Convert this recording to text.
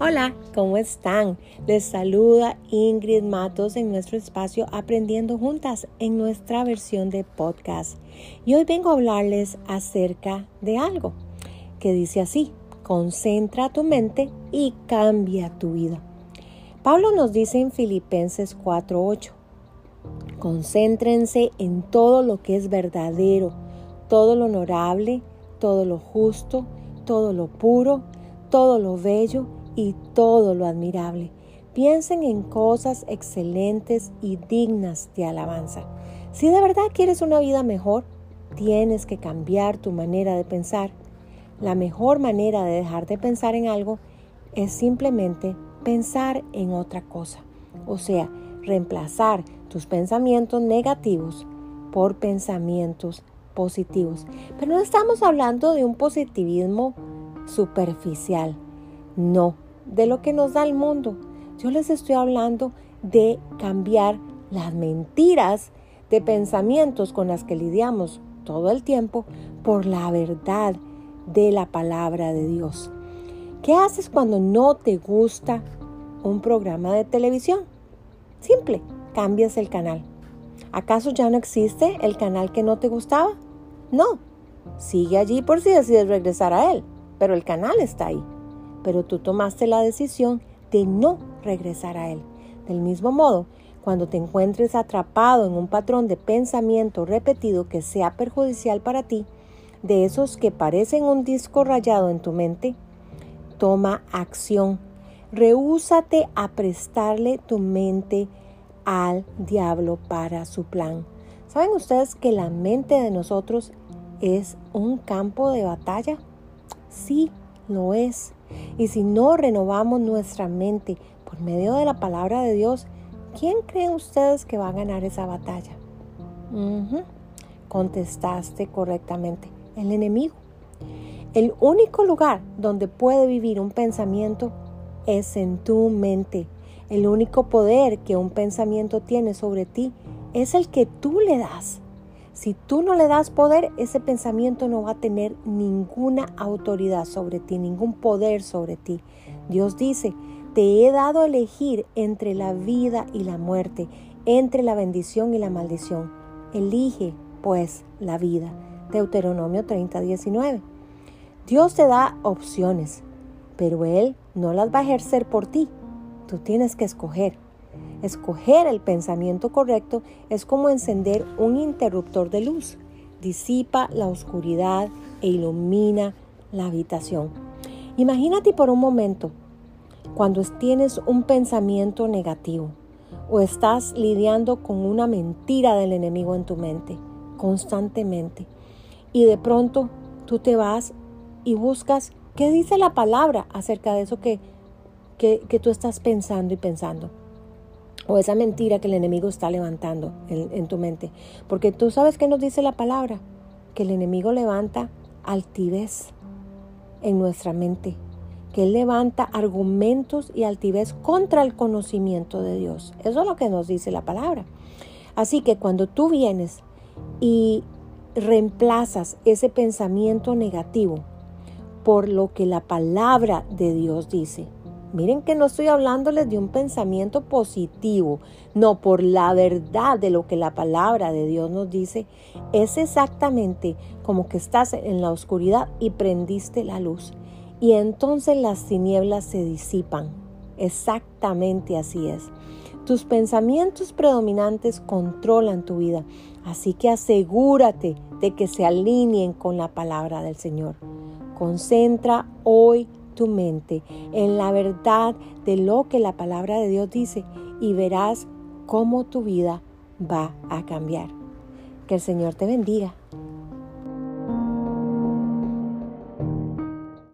Hola, ¿cómo están? Les saluda Ingrid Matos en nuestro espacio Aprendiendo Juntas en nuestra versión de podcast. Y hoy vengo a hablarles acerca de algo que dice así, concentra tu mente y cambia tu vida. Pablo nos dice en Filipenses 4:8, concéntrense en todo lo que es verdadero, todo lo honorable, todo lo justo, todo lo puro, todo lo bello y todo lo admirable. Piensen en cosas excelentes y dignas de alabanza. Si de verdad quieres una vida mejor, tienes que cambiar tu manera de pensar. La mejor manera de dejar de pensar en algo es simplemente pensar en otra cosa. O sea, reemplazar tus pensamientos negativos por pensamientos positivos. Pero no estamos hablando de un positivismo superficial. No, de lo que nos da el mundo. Yo les estoy hablando de cambiar las mentiras de pensamientos con las que lidiamos todo el tiempo por la verdad de la palabra de Dios. ¿Qué haces cuando no te gusta un programa de televisión? Simple, cambias el canal. ¿Acaso ya no existe el canal que no te gustaba? No, sigue allí por si decides regresar a él, pero el canal está ahí pero tú tomaste la decisión de no regresar a él. Del mismo modo, cuando te encuentres atrapado en un patrón de pensamiento repetido que sea perjudicial para ti, de esos que parecen un disco rayado en tu mente, toma acción. Rehúsate a prestarle tu mente al diablo para su plan. ¿Saben ustedes que la mente de nosotros es un campo de batalla? Sí, lo es. Y si no renovamos nuestra mente por medio de la palabra de Dios, ¿quién creen ustedes que va a ganar esa batalla? Contestaste correctamente, el enemigo. El único lugar donde puede vivir un pensamiento es en tu mente. El único poder que un pensamiento tiene sobre ti es el que tú le das. Si tú no le das poder, ese pensamiento no va a tener ninguna autoridad sobre ti, ningún poder sobre ti. Dios dice, te he dado a elegir entre la vida y la muerte, entre la bendición y la maldición. Elige, pues, la vida. Deuteronomio 30, 19. Dios te da opciones, pero Él no las va a ejercer por ti. Tú tienes que escoger. Escoger el pensamiento correcto es como encender un interruptor de luz. Disipa la oscuridad e ilumina la habitación. Imagínate por un momento cuando tienes un pensamiento negativo o estás lidiando con una mentira del enemigo en tu mente constantemente y de pronto tú te vas y buscas qué dice la palabra acerca de eso que, que, que tú estás pensando y pensando o esa mentira que el enemigo está levantando en, tu mente. Porque tú sabes que nos dice la palabra, que el enemigo levanta altivez en nuestra mente, que él levanta argumentos y altivez contra el conocimiento de Dios. Eso es lo que nos dice la palabra. Así que cuando tú vienes y reemplazas ese pensamiento negativo por lo que la palabra de Dios dice, Miren que no estoy hablándoles de un pensamiento positivo, no, por la verdad de lo que la palabra de Dios nos dice, es exactamente como que estás en la oscuridad y prendiste la luz. Y entonces las tinieblas se disipan. Exactamente así es. Tus pensamientos predominantes controlan tu vida, así que asegúrate de que se alineen con la palabra del Señor. Concentra hoy tu mente en la verdad de lo que la palabra de Dios dice y verás cómo tu vida va a cambiar. Que el Señor te bendiga.